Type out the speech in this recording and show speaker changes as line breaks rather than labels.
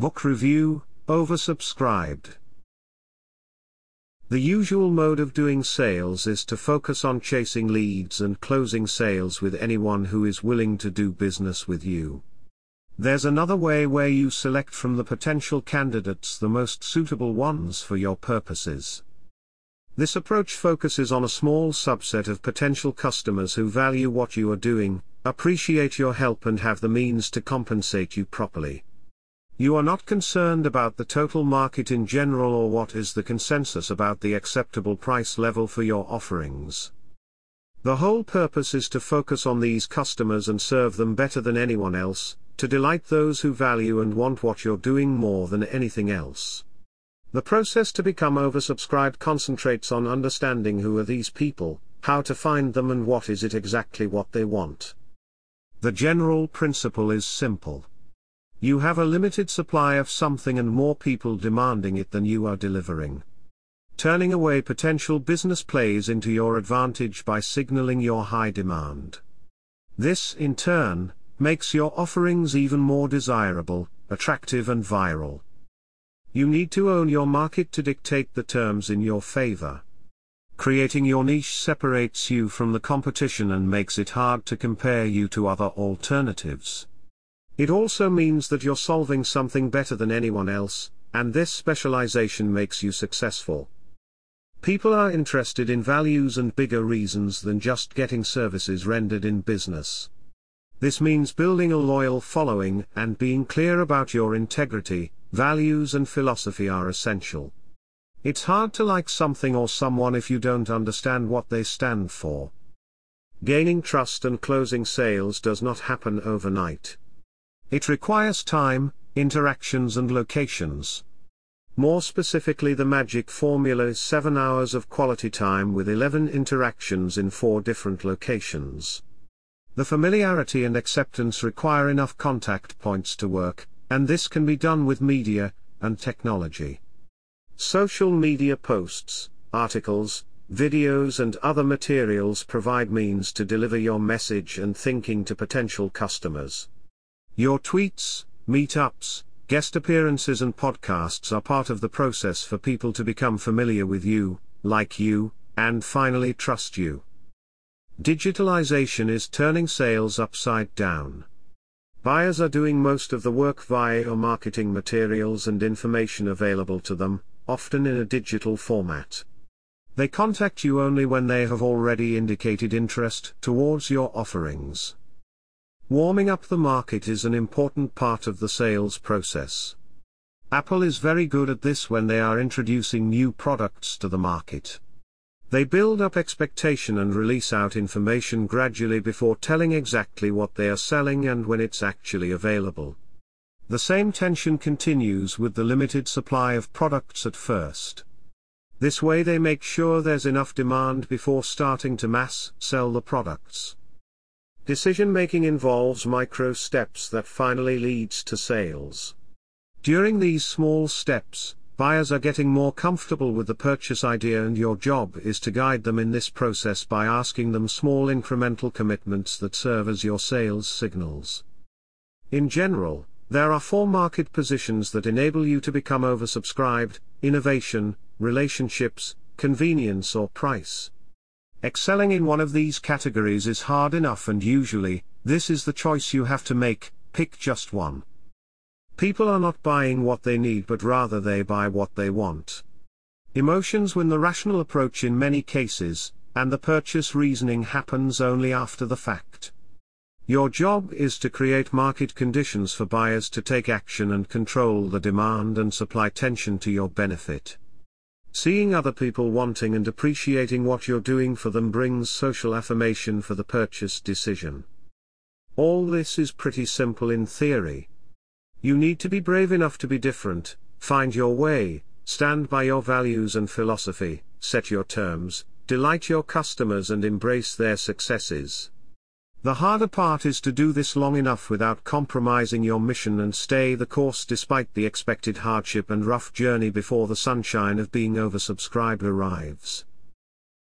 Book review, oversubscribed. The usual mode of doing sales is to focus on chasing leads and closing sales with anyone who is willing to do business with you. There's another way where you select from the potential candidates the most suitable ones for your purposes. This approach focuses on a small subset of potential customers who value what you are doing, appreciate your help and have the means to compensate you properly. You are not concerned about the total market in general or what is the consensus about the acceptable price level for your offerings. The whole purpose is to focus on these customers and serve them better than anyone else, to delight those who value and want what you're doing more than anything else. The process to become oversubscribed concentrates on understanding who are these people, how to find them and what is it exactly what they want. The general principle is simple. You have a limited supply of something and more people demanding it than you are delivering. Turning away potential business plays into your advantage by signaling your high demand. This, in turn, makes your offerings even more desirable, attractive and viral. You need to own your market to dictate the terms in your favor. Creating your niche separates you from the competition and makes it hard to compare you to other alternatives. It also means that you're solving something better than anyone else, and this specialization makes you successful. People are interested in values and bigger reasons than just getting services rendered in business. This means building a loyal following and being clear about your integrity, values and philosophy are essential. It's hard to like something or someone if you don't understand what they stand for. Gaining trust and closing sales does not happen overnight. It requires time, interactions and locations. More specifically the magic formula is 7 hours of quality time with 11 interactions in 4 different locations. The familiarity and acceptance require enough contact points to work, and this can be done with media and technology. Social media posts, articles, videos and other materials provide means to deliver your message and thinking to potential customers. Your tweets, meetups, guest appearances and podcasts are part of the process for people to become familiar with you, like you, and finally trust you. Digitalization is turning sales upside down. Buyers are doing most of the work via your marketing materials and information available to them, often in a digital format. They contact you only when they have already indicated interest towards your offerings. Warming up the market is an important part of the sales process. Apple is very good at this when they are introducing new products to the market. They build up expectation and release out information gradually before telling exactly what they are selling and when it's actually available. The same tension continues with the limited supply of products at first. This way they make sure there's enough demand before starting to mass sell the products. Decision making involves micro steps that finally leads to sales. During these small steps, buyers are getting more comfortable with the purchase idea and your job is to guide them in this process by asking them small incremental commitments that serve as your sales signals. In general, there are four market positions that enable you to become oversubscribed, innovation, relationships, convenience or price. Excelling in one of these categories is hard enough and usually, this is the choice you have to make, pick just one. People are not buying what they need but rather they buy what they want. Emotions win the rational approach in many cases, and the purchase reasoning happens only after the fact. Your job is to create market conditions for buyers to take action and control the demand and supply tension to your benefit. Seeing other people wanting and appreciating what you're doing for them brings social affirmation for the purchase decision. All this is pretty simple in theory. You need to be brave enough to be different, find your way, stand by your values and philosophy, set your terms, delight your customers and embrace their successes. The harder part is to do this long enough without compromising your mission and stay the course despite the expected hardship and rough journey before the sunshine of being oversubscribed arrives.